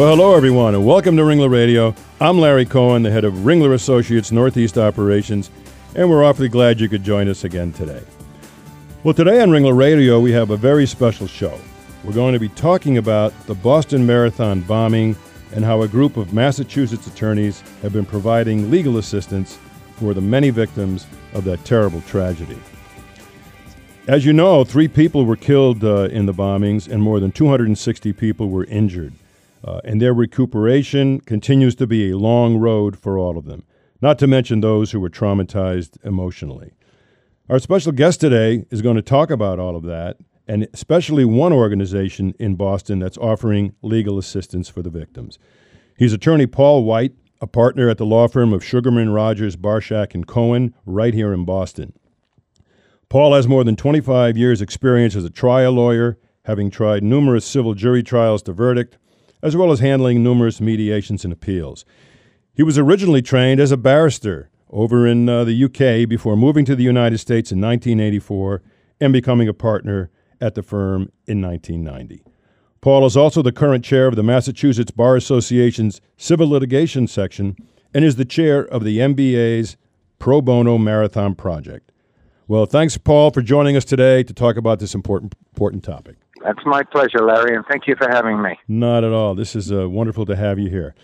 Well, hello, everyone, and welcome to Ringler Radio. I'm Larry Cohen, the head of Ringler Associates Northeast Operations, and we're awfully glad you could join us again today. Well, today on Ringler Radio, we have a very special show. We're going to be talking about the Boston Marathon bombing and how a group of Massachusetts attorneys have been providing legal assistance for the many victims of that terrible tragedy. As you know, three people were killed uh, in the bombings and more than 260 people were injured. Uh, and their recuperation continues to be a long road for all of them, not to mention those who were traumatized emotionally. Our special guest today is going to talk about all of that, and especially one organization in Boston that's offering legal assistance for the victims. He's attorney Paul White, a partner at the law firm of Sugarman, Rogers, Barshak, and Cohen, right here in Boston. Paul has more than 25 years' experience as a trial lawyer, having tried numerous civil jury trials to verdict, as well as handling numerous mediations and appeals. He was originally trained as a barrister over in uh, the UK before moving to the United States in 1984 and becoming a partner at the firm in 1990. Paul is also the current chair of the Massachusetts Bar Association's Civil Litigation Section and is the chair of the MBA's Pro Bono Marathon Project. Well, thanks, Paul, for joining us today to talk about this important, important topic. That's my pleasure, Larry, and thank you for having me. Not at all. This is uh, wonderful to have you here.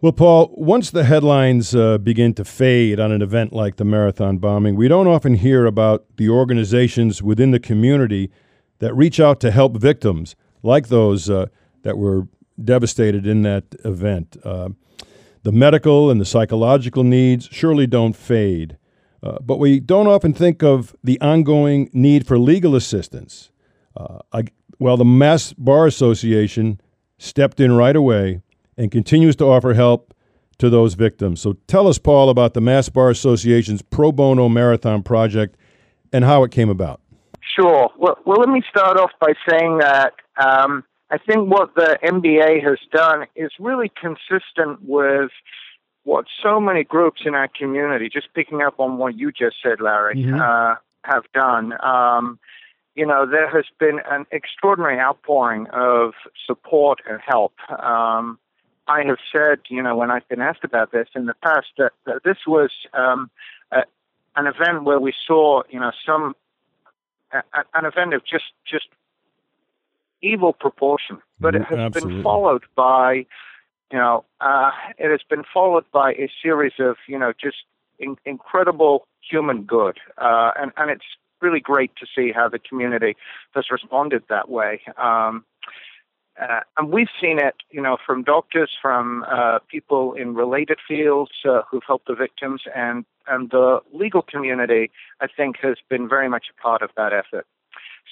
Well, Paul, once the headlines uh, begin to fade on an event like the marathon bombing, we don't often hear about the organizations within the community that reach out to help victims like those uh, that were devastated in that event. Uh, the medical and the psychological needs surely don't fade, uh, but we don't often think of the ongoing need for legal assistance. Uh, well, the Mass Bar Association stepped in right away and continues to offer help to those victims. So tell us, Paul, about the Mass Bar Association's Pro Bono Marathon Project and how it came about. Sure. Well, well let me start off by saying that um, I think what the MBA has done is really consistent with what so many groups in our community, just picking up on what you just said, Larry, mm-hmm. uh, have done. Um, you know, there has been an extraordinary outpouring of support and help. Um, I have said, you know, when I've been asked about this in the past, that, that this was um, a, an event where we saw, you know, some a, an event of just just evil proportion, but it has Absolutely. been followed by, you know, uh, it has been followed by a series of, you know, just in, incredible human good, uh, and and it's really great to see how the community has responded that way. Um, uh, and we've seen it, you know, from doctors, from uh, people in related fields uh, who've helped the victims, and and the legal community, I think, has been very much a part of that effort.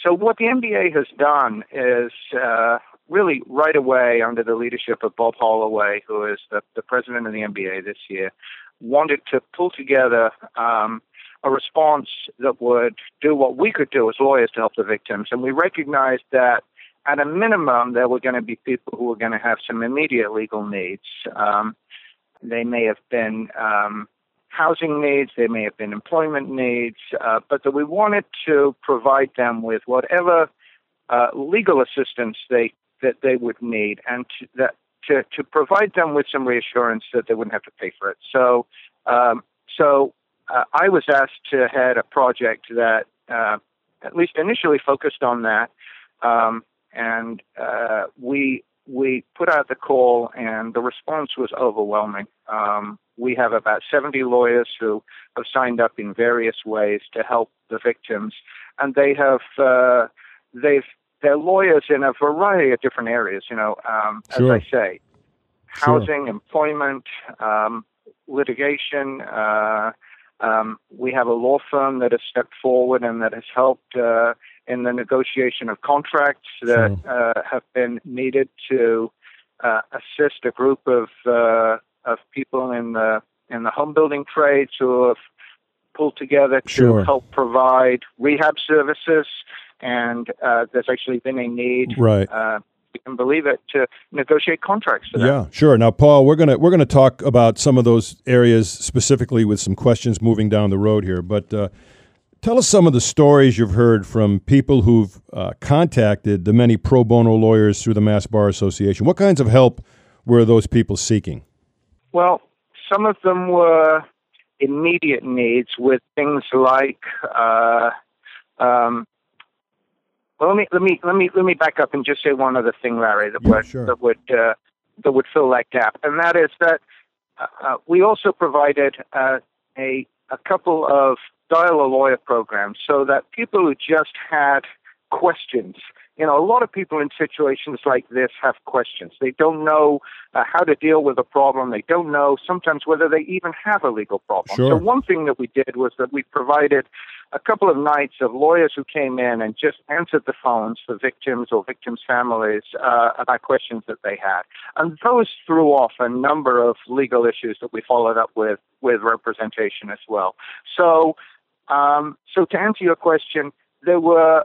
So what the MBA has done is uh, really right away, under the leadership of Bob Holloway, who is the, the president of the MBA this year, wanted to pull together um, a response that would do what we could do as lawyers to help the victims. And we recognized that at a minimum, there were going to be people who were going to have some immediate legal needs. Um, they may have been um, housing needs, they may have been employment needs, uh, but that we wanted to provide them with whatever uh, legal assistance they that they would need, and to, that to to provide them with some reassurance that they wouldn't have to pay for it. So, um, so uh, I was asked to head a project that, uh, at least initially, focused on that, um, and uh, we we put out the call, and the response was overwhelming. Um, we have about 70 lawyers who have signed up in various ways to help the victims, and they have uh, they've they're lawyers in a variety of different areas. You know, um, sure. as I say, housing, sure. employment, um, litigation. Uh, um, we have a law firm that has stepped forward and that has helped uh, in the negotiation of contracts that Sure. uh, have been needed to uh, assist a group of uh, of people in the in the home building trades who have pulled together to Sure. help provide rehab services. And uh, there's actually been a need, Right. Can believe it, to negotiate contracts for that. Yeah, sure. Now, Paul, we're gonna we're gonna talk about some of those areas specifically with some questions moving down the road here. But uh, tell us some of the stories you've heard from people who've uh, contacted the many pro bono lawyers through the Mass Bar Association. What kinds of help were those people seeking? Well, some of them were immediate needs with things like. Uh, um, well, let me let me let me let me back up and just say one other thing, Larry, that Yeah, would sure. that would uh, that would fill that gap, and that is that uh, uh, we also provided uh, a a couple of dial a lawyer programs so that people who just had questions. You know, a lot of people in situations like this have questions. They don't know uh, how to deal with a problem. They don't know sometimes whether they even have a legal problem. Sure. So one thing that we did was that we provided a couple of nights of lawyers who came in and just answered the phones for victims or victims' families uh, about questions that they had. And those threw off a number of legal issues that we followed up with with representation as well. So, um, so to answer your question, there were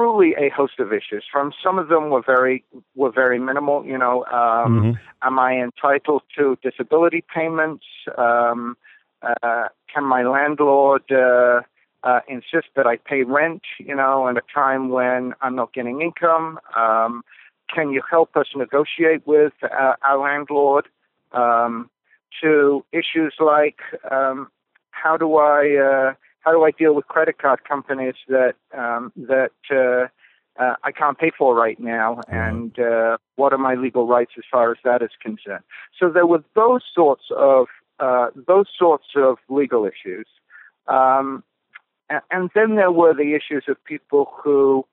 truly a host of issues. From some of them were very were very minimal. You know, um, Mhm. am I entitled to disability payments? Um, uh, can my landlord uh, uh, insist that I pay rent? You know, at a time when I'm not getting income. Um, can you help us negotiate with uh, our landlord? Um, to issues like um, how do I uh, how do I deal with credit card companies that um, that uh, uh, I can't pay for right now, and uh, what are my legal rights as far as that is concerned? So there were those sorts of uh, those sorts of legal issues, um, and then there were the issues of people who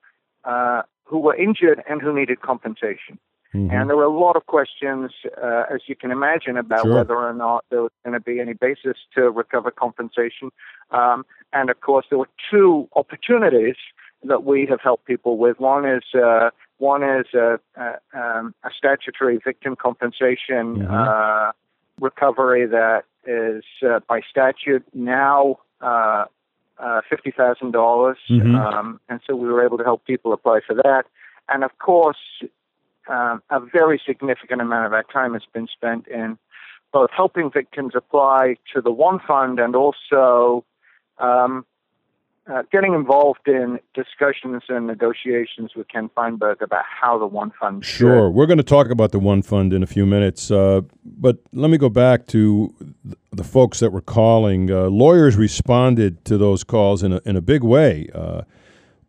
uh, who were injured and who needed compensation. Mhm. And there were a lot of questions, uh, as you can imagine, about Sure. whether or not there was going to be any basis to recover compensation. Um, and of course, there were two opportunities that we have helped people with. One is uh, one is a, a, um, a statutory victim compensation Mhm. uh, recovery that is uh, by statute now. Uh, uh, fifty thousand dollars, Mhm. um, and so we were able to help people apply for that. And of course, um, a very significant amount of our time has been spent in both helping victims apply to the One Fund and also um, uh, getting involved in discussions and negotiations with Ken Feinberg about how the One Fund should Sure. We're going to talk about the One Fund in a few minutes. Uh, but let me go back to the folks that were calling. Uh, lawyers responded to those calls in a, in a big way.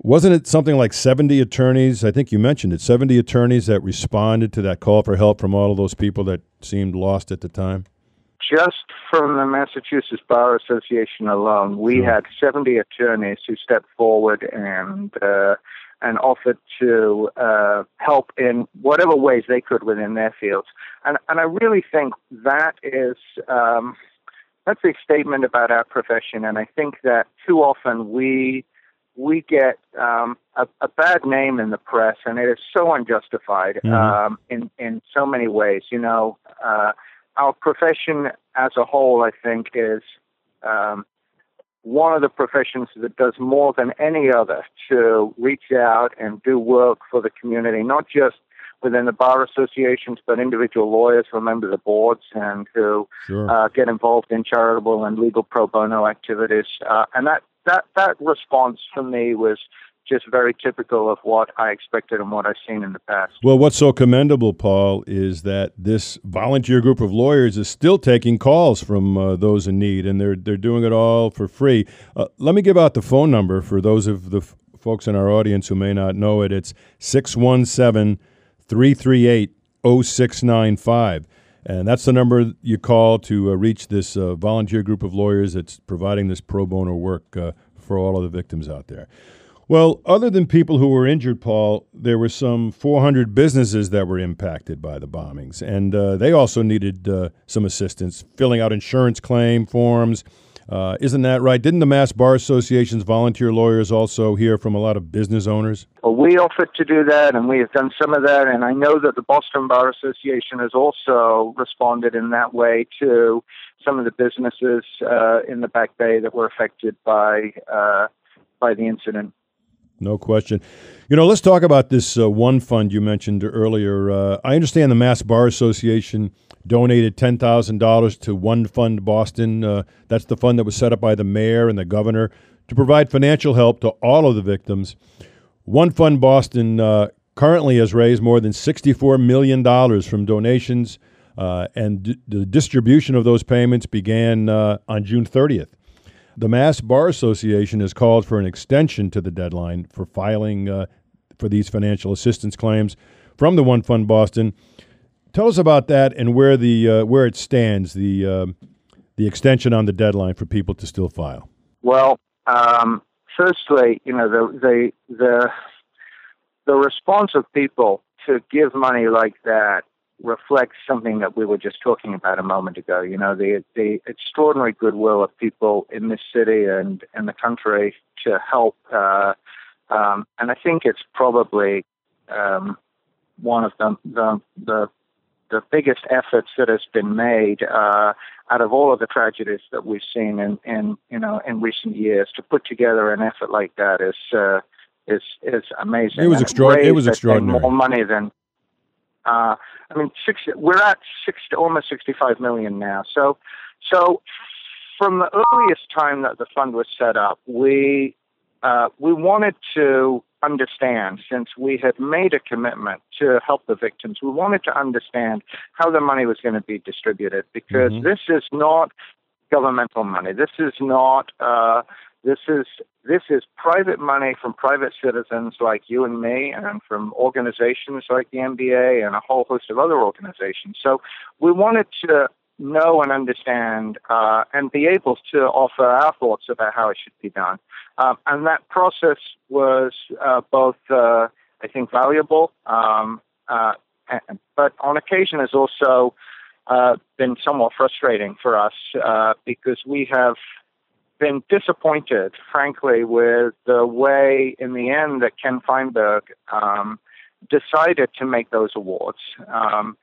Wasn't it something like 70 attorneys? I think you mentioned it 70 attorneys that responded to that call for help from all of those people that seemed lost at the time? just from the Massachusetts Bar Association alone, we Sure. had 70 attorneys who stepped forward and uh, and offered to uh, help in whatever ways they could within their fields. And and I really think that is um, that's a statement about our profession. And I think that too often we we get um, a, a bad name in the press, and it is so unjustified Mhm. um, in in so many ways. You know, uh, our profession as a whole, I think, is um, one of the professions that does more than any other to reach out and do work for the community, not just within the bar associations, but individual lawyers who are members of boards and who Sure. uh, get involved in charitable and legal pro bono activities. Uh, and that, that, that response for me was just very typical of what I expected and what I've seen in the past. Well, what's so commendable, Paul, is that this volunteer group of lawyers is still taking calls from uh, those in need, and they're they're doing it all for free. Uh, let me give out the phone number for those of the f- folks in our audience who may not know it. It's 617 338 0695. And that's the number you call to uh, reach this uh, volunteer group of lawyers that's providing this pro bono work uh, for all of the victims out there. Well, other than people who were injured, Paul, there were some 400 businesses that were impacted by the bombings, and uh, they also needed uh, some assistance filling out insurance claim forms, Uh, isn't that right? Didn't the Mass Bar Association's volunteer lawyers also hear from a lot of business owners? Well, we offered to do that, and we have done some of that. And I know that the Boston Bar Association has also responded in that way to some of the businesses uh, in the Back Bay that were affected by uh, by the incident. No question. You know, let's talk about this uh, one fund you mentioned earlier. Uh, I understand the Mass Bar Association donated $10,000 to One Fund Boston. Uh, that's the fund that was set up by the mayor and the governor to provide financial help to all of the victims. One Fund Boston uh, currently has raised more than $64 million from donations, uh, and d- the distribution of those payments began uh, on June 30th. The Mass Bar Association has called for an extension to the deadline for filing uh, for these financial assistance claims from the One Fund Boston. Tell us about that and where the uh, where it stands, the uh, the extension on the deadline for people to still file. Well, um, firstly, you know the the the the response of people to give money like that reflects something that we were just talking about a moment ago. You know, the the extraordinary goodwill of people in this city and in the country to help. Uh, um, and I think it's probably um, one of the, the the the biggest efforts that has been made uh, out of all of the tragedies that we've seen in, in you know in recent years to put together an effort like that is uh, is is amazing. It was extraordinary. It was extraordinary. More money than uh, I mean, six, we're at six, almost 65 million now. So, so from the earliest time that the fund was set up, we uh, we wanted to understand, since we had made a commitment to help the victims, we wanted to understand how the money was going to be distributed because mm-hmm. this is not governmental money. This is not uh, this is this is private money from private citizens like you and me, and from organizations like the MBA and a whole host of other organizations. So we wanted to know and understand uh, and be able to offer our thoughts about how it should be done. Um, and that process was uh, both, uh, I think, valuable, um, uh, but on occasion has also uh, been somewhat frustrating for us uh, because we have been disappointed, frankly, with the way, in the end, that Ken Feinberg um, decided to make those awards. Um,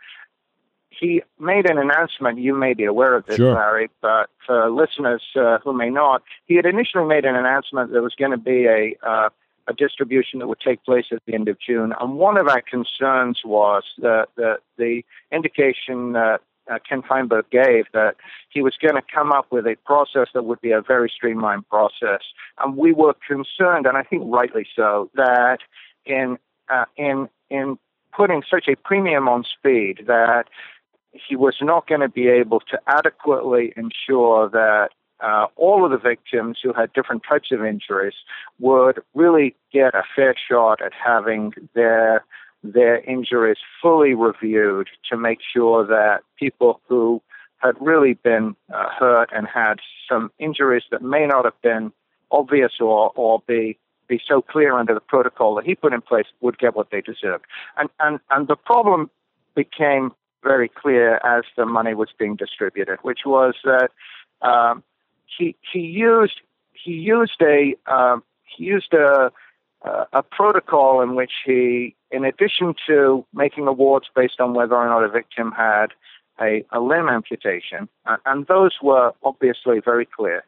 he made an announcement. You may be aware of this, sure. Larry, but for listeners uh, who may not, he had initially made an announcement that there was going to be a uh, a distribution that would take place at the end of June. And one of our concerns was that the, the indication that uh, Ken Feinberg gave that he was going to come up with a process that would be a very streamlined process. And we were concerned, and I think rightly so, that in uh, in in putting such a premium on speed that he was not going to be able to adequately ensure that uh, all of the victims who had different types of injuries would really get a fair shot at having their their injuries fully reviewed to make sure that people who had really been uh, hurt and had some injuries that may not have been obvious or, or be be so clear under the protocol that he put in place would get what they deserved. And and and the problem became very clear as the money was being distributed, which was that um, he he used he used a um, he used a a protocol in which he, in addition to making awards based on whether or not a victim had a, a limb amputation, and those were obviously very clear.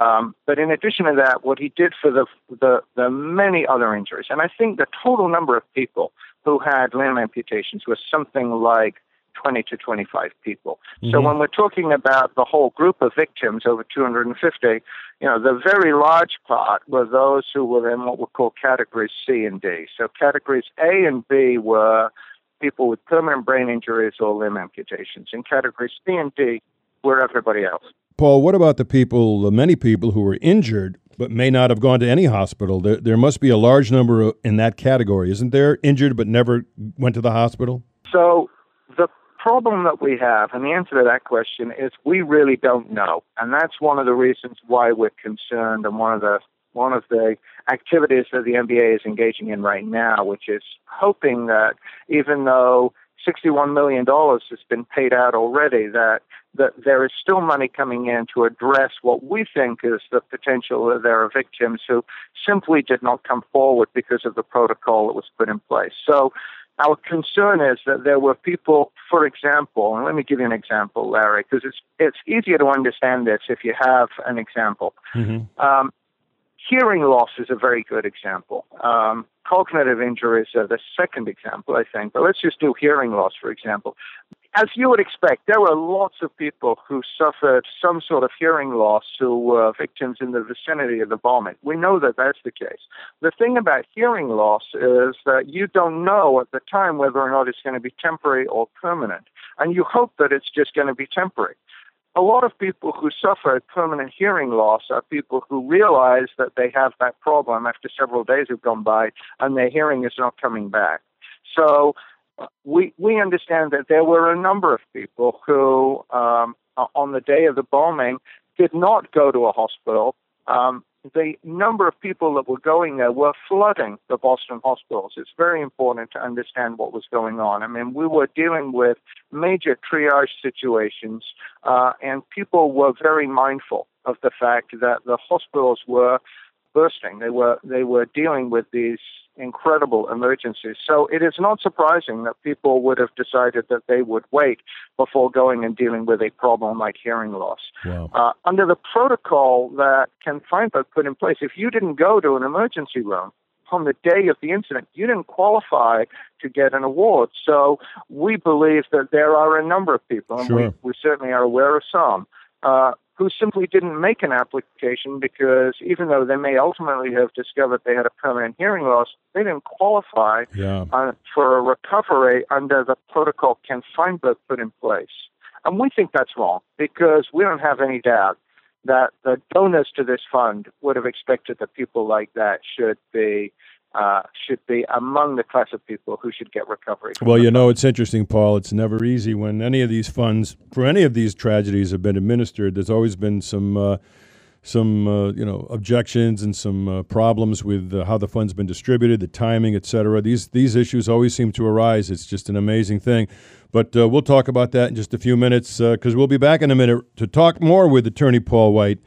Um, but in addition to that, what he did for the, the, the many other injuries, and I think the total number of people who had limb amputations was something like 20 to 25 people. Mm-hmm. So when we're talking about the whole group of victims, over 250, you know, the very large part were those who were in what we call categories C and D. So categories A and B were people with permanent brain injuries or limb amputations. And categories C and D were everybody else. Paul, what about the people, the many people who were injured but may not have gone to any hospital? There, there must be a large number in that category, isn't there? Injured but never went to the hospital? So problem that we have, and the answer to that question is we really don't know, and that's one of the reasons why we're concerned, and one of the one of the activities that the MBA is engaging in right now, which is hoping that even though $61 million has been paid out already, that, that there is still money coming in to address what we think is the potential that there are victims who simply did not come forward because of the protocol that was put in place. So our concern is that there were people, for example, and let me give you an example, Larry, because it's, it's easier to understand this if you have an example. Mm-hmm. Um, hearing loss is a very good example. Um, cognitive injuries are the second example, I think. But let's just do hearing loss, for example. As you would expect, there were lots of people who suffered some sort of hearing loss who were victims in the vicinity of the bombing. We know that that's the case. The thing about hearing loss is that you don't know at the time whether or not it's going to be temporary or permanent. And you hope that it's just going to be temporary a lot of people who suffer permanent hearing loss are people who realize that they have that problem after several days have gone by and their hearing is not coming back. So we we understand that there were a number of people who, um, on the day of the bombing, did not go to a hospital. Um, the number of people that were going there were flooding the Boston hospitals. It's very important to understand what was going on. I mean, we were dealing with major triage situations, uh, and people were very mindful of the fact that the hospitals were bursting. They were they were dealing with these incredible emergencies. So it is not surprising that people would have decided that they would wait before going and dealing with a problem like hearing loss. Wow. Uh, under the protocol that Ken Feinberg put in place, if you didn't go to an emergency room, on the day of the incident, you didn't qualify to get an award. So we believe that there are a number of people, and sure. we, we certainly are aware of some, uh, who simply didn't make an application because even though they may ultimately have discovered they had a permanent hearing loss, they didn't qualify yeah. uh, for a recovery under the protocol Ken Feinberg put in place. And we think that's wrong because we don't have any doubt that the donors to this fund would have expected that people like that should be uh, should be among the class of people who should get recovery. Well, you know, it's interesting, Paul. It's never easy when any of these funds for any of these tragedies have been administered. There's always been some. Uh, some uh, you know objections and some uh, problems with uh, how the fund's been distributed, the timing, et cetera. These these issues always seem to arise. It's just an amazing thing. But we'll talk about that in just a few minutes because we'll be back in a minute to talk more with Attorney Paul White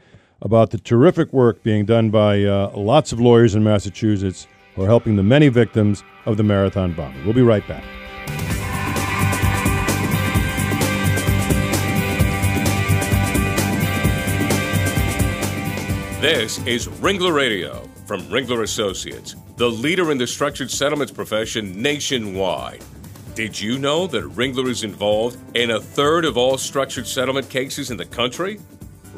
about the terrific work being done by lots of lawyers in Massachusetts are helping the many victims of the marathon bombing. We'll be right back. This is Ringler Radio from Ringler Associates, the leader in the structured settlements profession nationwide. Did you know that Ringler is involved in a third of all structured settlement cases in the country?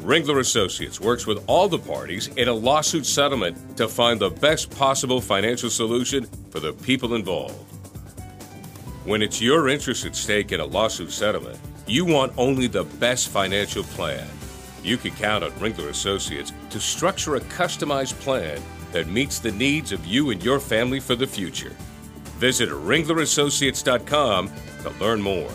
Ringler Associates works with all the parties in a lawsuit settlement to find the best possible financial solution for the people involved. When it's your interest at stake in a lawsuit settlement, you want only the best financial plan. You can count on Ringler Associates to structure a customized plan that meets the needs of you and your family for the future. Visit ringlerassociates.com to learn more.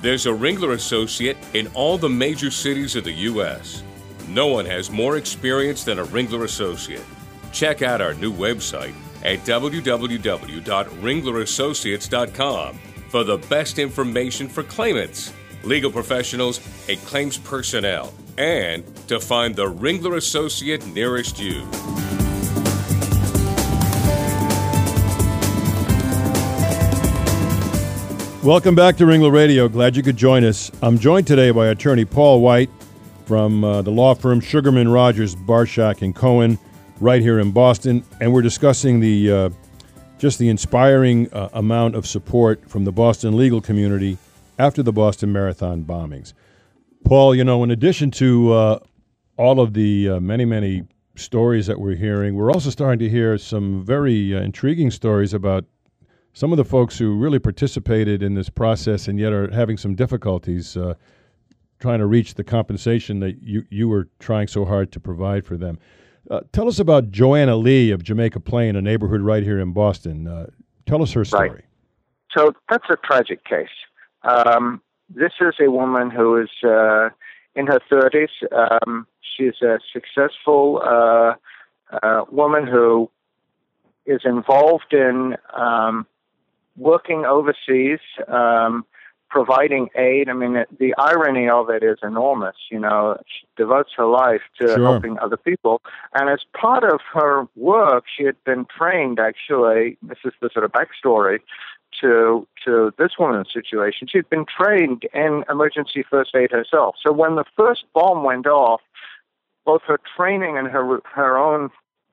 There's a Ringler Associate in all the major cities of the U.S. No one has more experience than a Ringler Associate. Check out our new website at www.ringlerassociates.com for the best information for claimants, legal professionals, and claims personnel, and to find the Ringler Associate nearest you. Welcome back to Ringler Radio. Glad you could join us. I'm joined today by attorney Paul White from uh, the law firm Sugarman Rogers, Barshak and Cohen, right here in Boston, and we're discussing the uh, just the inspiring uh, amount of support from the Boston legal community after the Boston Marathon bombings. Paul, you know, in addition to uh, all of the uh, many many stories that we're hearing, we're also starting to hear some very uh, intriguing stories about some of the folks who really participated in this process and yet are having some difficulties uh, trying to reach the compensation that you, you were trying so hard to provide for them. Uh, tell us about Joanna Leigh of Jamaica Plain, a neighborhood right here in Boston. Uh, tell us her story. Right. So that's a tragic case. Um, this is a woman who is uh, in her 30s. Um, she's a successful uh, uh, woman who is involved in um, working overseas, um, providing aid. I mean, it, the irony of it is enormous. You know, she devotes her life to Sure. helping other people. And as part of her work, she had been trained, actually, this is the sort of backstory to to this woman's situation. She'd been trained in emergency first aid herself. So when the first bomb went off, both her training and her her own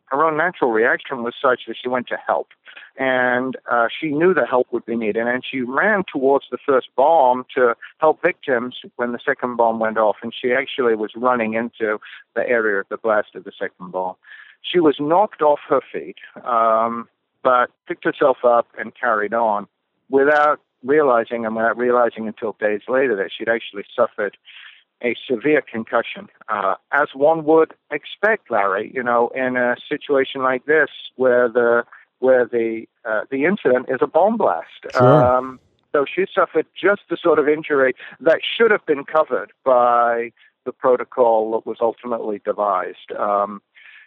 her own natural reaction was such that she went to help, and uh, she knew the help would be needed, and she ran towards the first bomb to help victims when the second bomb went off, and she actually was running into the area of the blast of the second bomb. She was knocked off her feet, um, but picked herself up and carried on without realizing, and without realizing until days later, that she'd actually suffered a severe concussion, uh, as one would expect, Larry. You know, in a situation like this, where the where the uh, the incident is a bomb blast. Sure. Um, so she suffered just the sort of injury that should have been covered by the protocol that was ultimately devised. Um,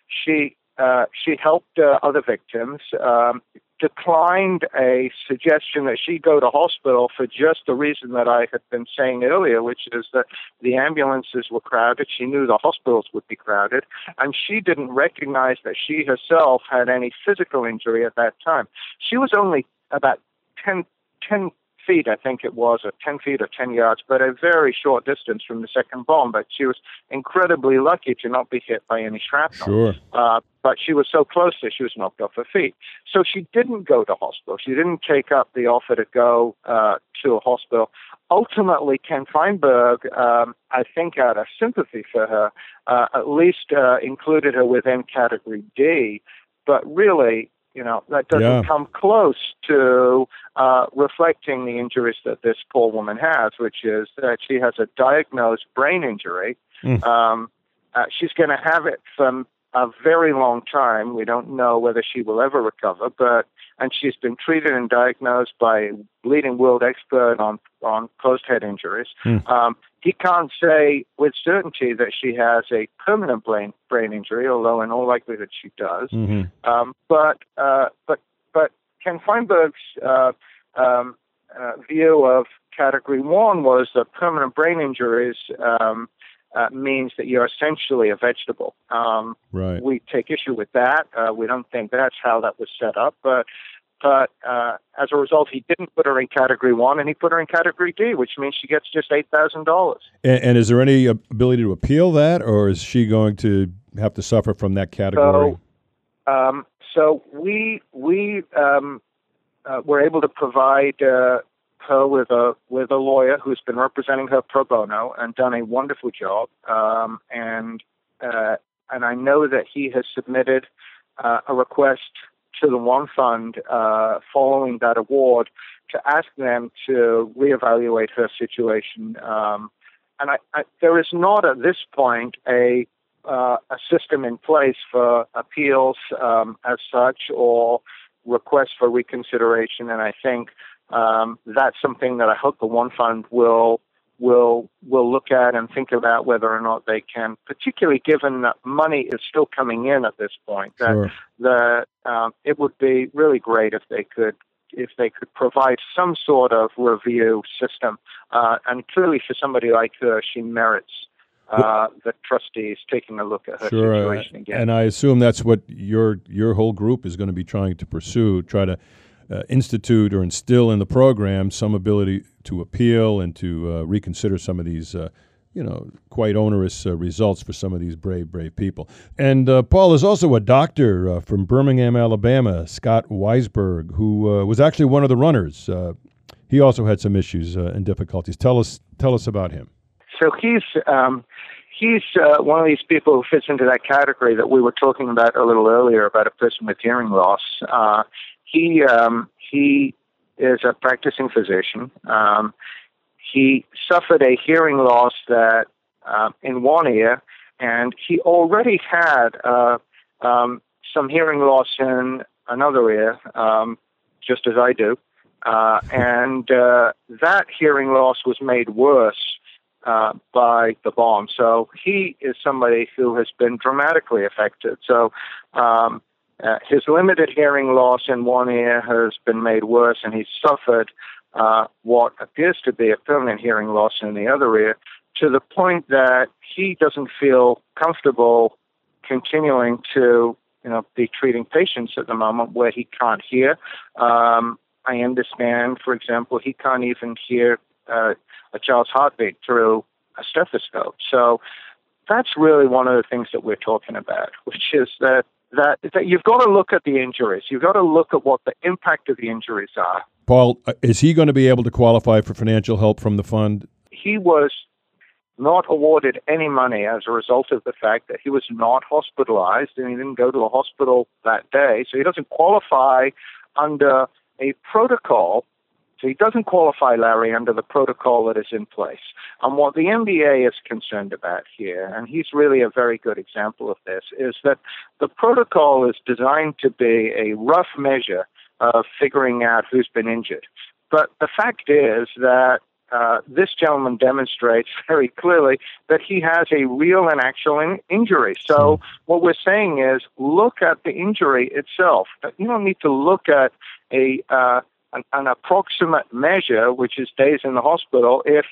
she uh, she helped uh, other victims. Um, declined a suggestion that she go to hospital for just the reason that I had been saying earlier, which is that the ambulances were crowded. She knew the hospitals would be crowded, and she didn't recognize that she herself had any physical injury at that time. She was only about 10, 10 feet, I think it was, or 10 feet or 10 yards, but a very short distance from the second bomb. But she was incredibly lucky to not be hit by any shrapnel. Sure. Uh, but she was so close that she was knocked off her feet. So she didn't go to hospital. She didn't take up the offer to go uh, to a hospital. Ultimately, Ken Feinberg, um, I think out of sympathy for her, uh, at least uh, included her within category D. But really, you know, that doesn't Yeah. come close to uh, reflecting the injuries that this poor woman has, which is that she has a diagnosed brain injury. Mm. Um, uh, she's going to have it for a very long time. We don't know whether she will ever recover, but and she's been treated and diagnosed by a leading world expert on on closed head injuries. Hmm. Um, he can't say with certainty that she has a permanent brain brain injury, although in all likelihood she does. hmm Um, but uh, but but Ken Feinberg's uh, um, uh, view of Category One was that permanent brain injuries um, uh, means that you're essentially a vegetable. Um, Right. we take issue with that. Uh, we don't think that's how that was set up, but. But uh, as a result, he didn't put her in Category One, and he put her in Category D, which means she gets just eight thousand dollars. And, and is there any ability to appeal that, or is she going to have to suffer from that category? Um, so we we um, uh, were able to provide uh, her with a with a lawyer who's been representing her pro bono and done a wonderful job. Um, and uh, and I know that he has submitted uh, a request to the One Fund uh, following that award to ask them to reevaluate her situation. Um, and I, I, there is not at this point a uh, a system in place for appeals um, as such or requests for reconsideration. And I think um, that's something that I hope the One Fund will will will look at and think about whether or not they can, particularly given that money is still coming in at this point. That Sure. the um, it would be really great if they could if they could provide some sort of review system. Uh, and clearly, for somebody like her, she merits uh, the trustees taking a look at her Sure, situation again. and I assume that's what your your whole group is going to be trying to pursue, try to uh, institute or instill in the program some ability to appeal and to uh, reconsider some of these, uh, you know, quite onerous uh, results for some of these brave, brave people. And uh, Paul is also a doctor uh, from Birmingham, Alabama, Scott Weisberg, who was actually one of the runners. He also had some issues and difficulties. Tell us, tell us about him. So he's um, he's uh, one of these people who fits into that category that we were talking about a little earlier about a person with hearing loss. Uh, he um, he is a practicing physician. Um, he suffered a hearing loss that uh, in one ear, and he already had uh, um, some hearing loss in another ear, um, just as I do. Uh, and uh, that hearing loss was made worse uh, by the bomb. So he is somebody who has been dramatically affected. So um, uh, his limited hearing loss in one ear has been made worse, and he's suffered uh, what appears to be a permanent hearing loss in the other ear to the point that he doesn't feel comfortable continuing to you know be treating patients at the moment where he can't hear. Um, I understand, for example, he can't even hear uh, a child's heartbeat through a stethoscope. So that's really one of the things that we're talking about, which is that that, that you've got to look at the injuries. You've got to look at what the impact of the injuries are. Paul, uh, is he going to be able to qualify for financial help from the fund? He was not awarded any money as a result of the fact that he was not hospitalized and he didn't go to a hospital that day. So he doesn't qualify under a protocol so he doesn't qualify, Larry, under the protocol that is in place. And what the MBA is concerned about here, and he's really a very good example of this, is that the protocol is designed to be a rough measure of figuring out who's been injured. But the fact is that uh, this gentleman demonstrates very clearly that he has a real and actual in- injury. So what we're saying is look at the injury itself. You don't need to look at a uh, an, an approximate measure, which is days in the hospital, if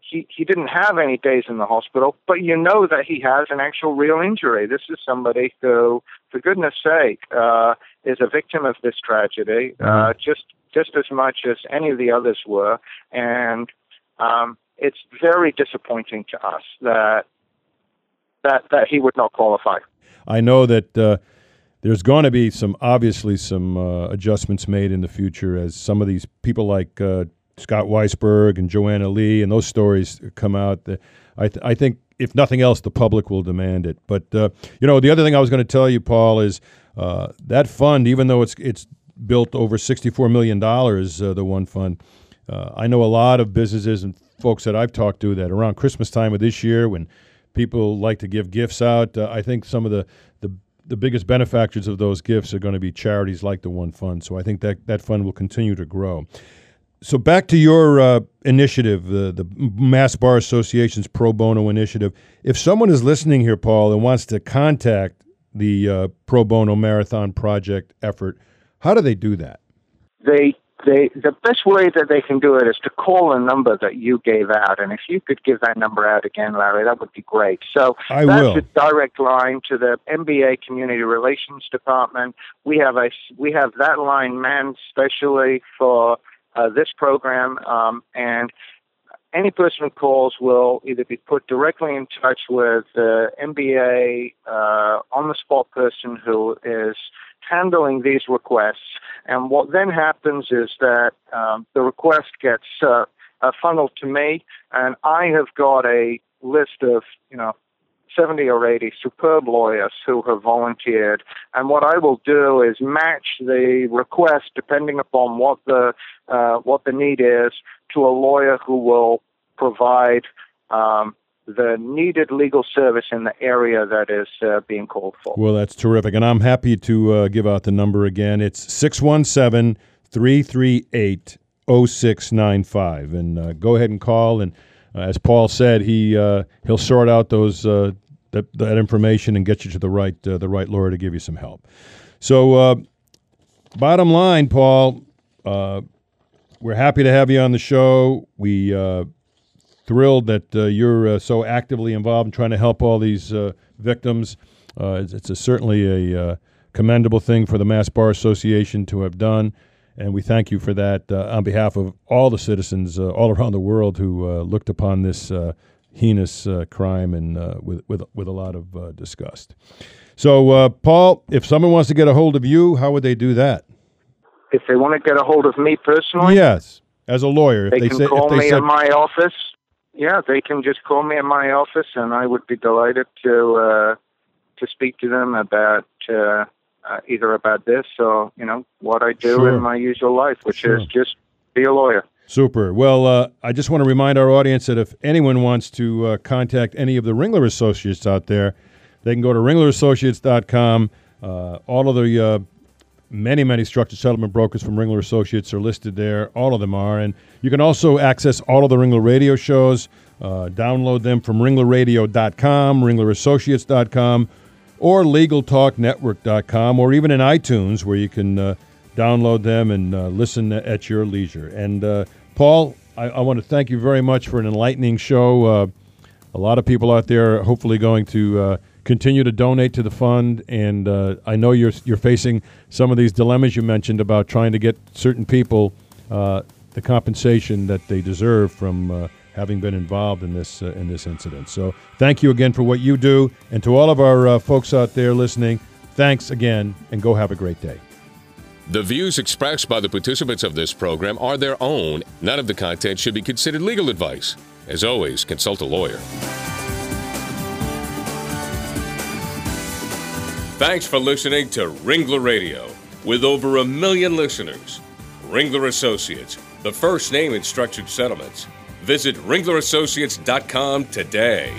he, he didn't have any days in the hospital, but you know that he has an actual real injury. This is somebody who, for goodness sake, uh, is a victim of this tragedy, uh, mm-hmm. just just as much as any of the others were, and um, it's very disappointing to us that that that he would not qualify. I know that. Uh, there's going to be some obviously some uh, adjustments made in the future as some of these people like uh, Scott Weisberg and Joanna Leigh and those stories come out. I, th- I think if nothing else, the public will demand it. But uh, you know, the other thing I was going to tell you, Paul, is uh, that fund, even though it's it's built over sixty-four million dollars, uh, the one fund. Uh, I know a lot of businesses and folks that I've talked to that around Christmas time of this year, when people like to give gifts out, I think some of the the the biggest benefactors of those gifts are going to be charities like the One Fund. So I think that that fund will continue to grow. So back to your uh, initiative, the the Mass Bar Association's pro bono initiative. If someone is listening here, Paul, and wants to contact the uh, pro bono marathon project effort, how do they do that? They they the best way that they can do it is to call a number that you gave out, and if you could give that number out again, Larry, that would be great. So I that's will. a direct line to the MBA Community Relations Department. We have a we have that line manned specially for uh, this program, um, and any person who calls will either be put directly in touch with the MBA uh, on the spot person who is handling these requests. And what then happens is that um, the request gets uh, funneled to me, and I have got a list of, you know, 70 or 80 superb lawyers who have volunteered. And what I will do is match the request, depending upon what the uh, what the need is, to a lawyer who will provide um, the needed legal service in the area that is uh, being called for. Well, that's terrific. And I'm happy to uh, give out the number again. It's 617 338 0695. And uh, go ahead and call. And uh, as Paul said, he, uh, he'll sort out those, uh, that, that information and get you to the right, the right lawyer to give you some help. So, bottom line, Paul, we're happy to have you on the show. We thrilled that uh, you're uh, so actively involved in trying to help all these uh, victims. Uh, it's, it's a, certainly a uh, commendable thing for the Mass Bar Association to have done, and we thank you for that on behalf of all the citizens all around the world who looked upon this heinous crime and with, with, with a lot of disgust. So, Paul, if someone wants to get a hold of you, how would they do that? If they want to get a hold of me personally, yes, as a lawyer, they, they can say, call me said, in my office yeah, they can just call me in my office, and I would be delighted to uh, to speak to them about uh, uh, either about this or you know what I do sure. in my usual life, which sure. is just be a lawyer. Super. Well, uh, I just want to remind our audience that if anyone wants to uh, contact any of the Ringler Associates out there, they can go to ringlerassociates.com. Uh, all of the uh, many, many structured settlement brokers from Ringler Associates are listed there. All of them are. And you can also access all of the Ringler radio shows, uh, download them from ringlerradio.com, ringlerassociates.com, or LegalTalkNetwork.com, or even in iTunes, where you can uh, download them and uh, listen at your leisure. And uh, Paul, I, I, want to thank you very much for an enlightening show. Uh, a lot of people out there are hopefully going to uh, continue to donate to the fund, and uh, I know you're you're facing some of these dilemmas you mentioned about trying to get certain people uh, the compensation that they deserve from uh, having been involved in this uh, in this incident. So thank you again for what you do, and to all of our uh, folks out there listening, thanks again, and go have a great day. The views expressed by the participants of this program are their own. None of the content should be considered legal advice. As always, consult a lawyer. Thanks for listening to Ringler Radio. With over a million listeners, Ringler Associates, the first name in structured settlements. Visit ringlerassociates.com today.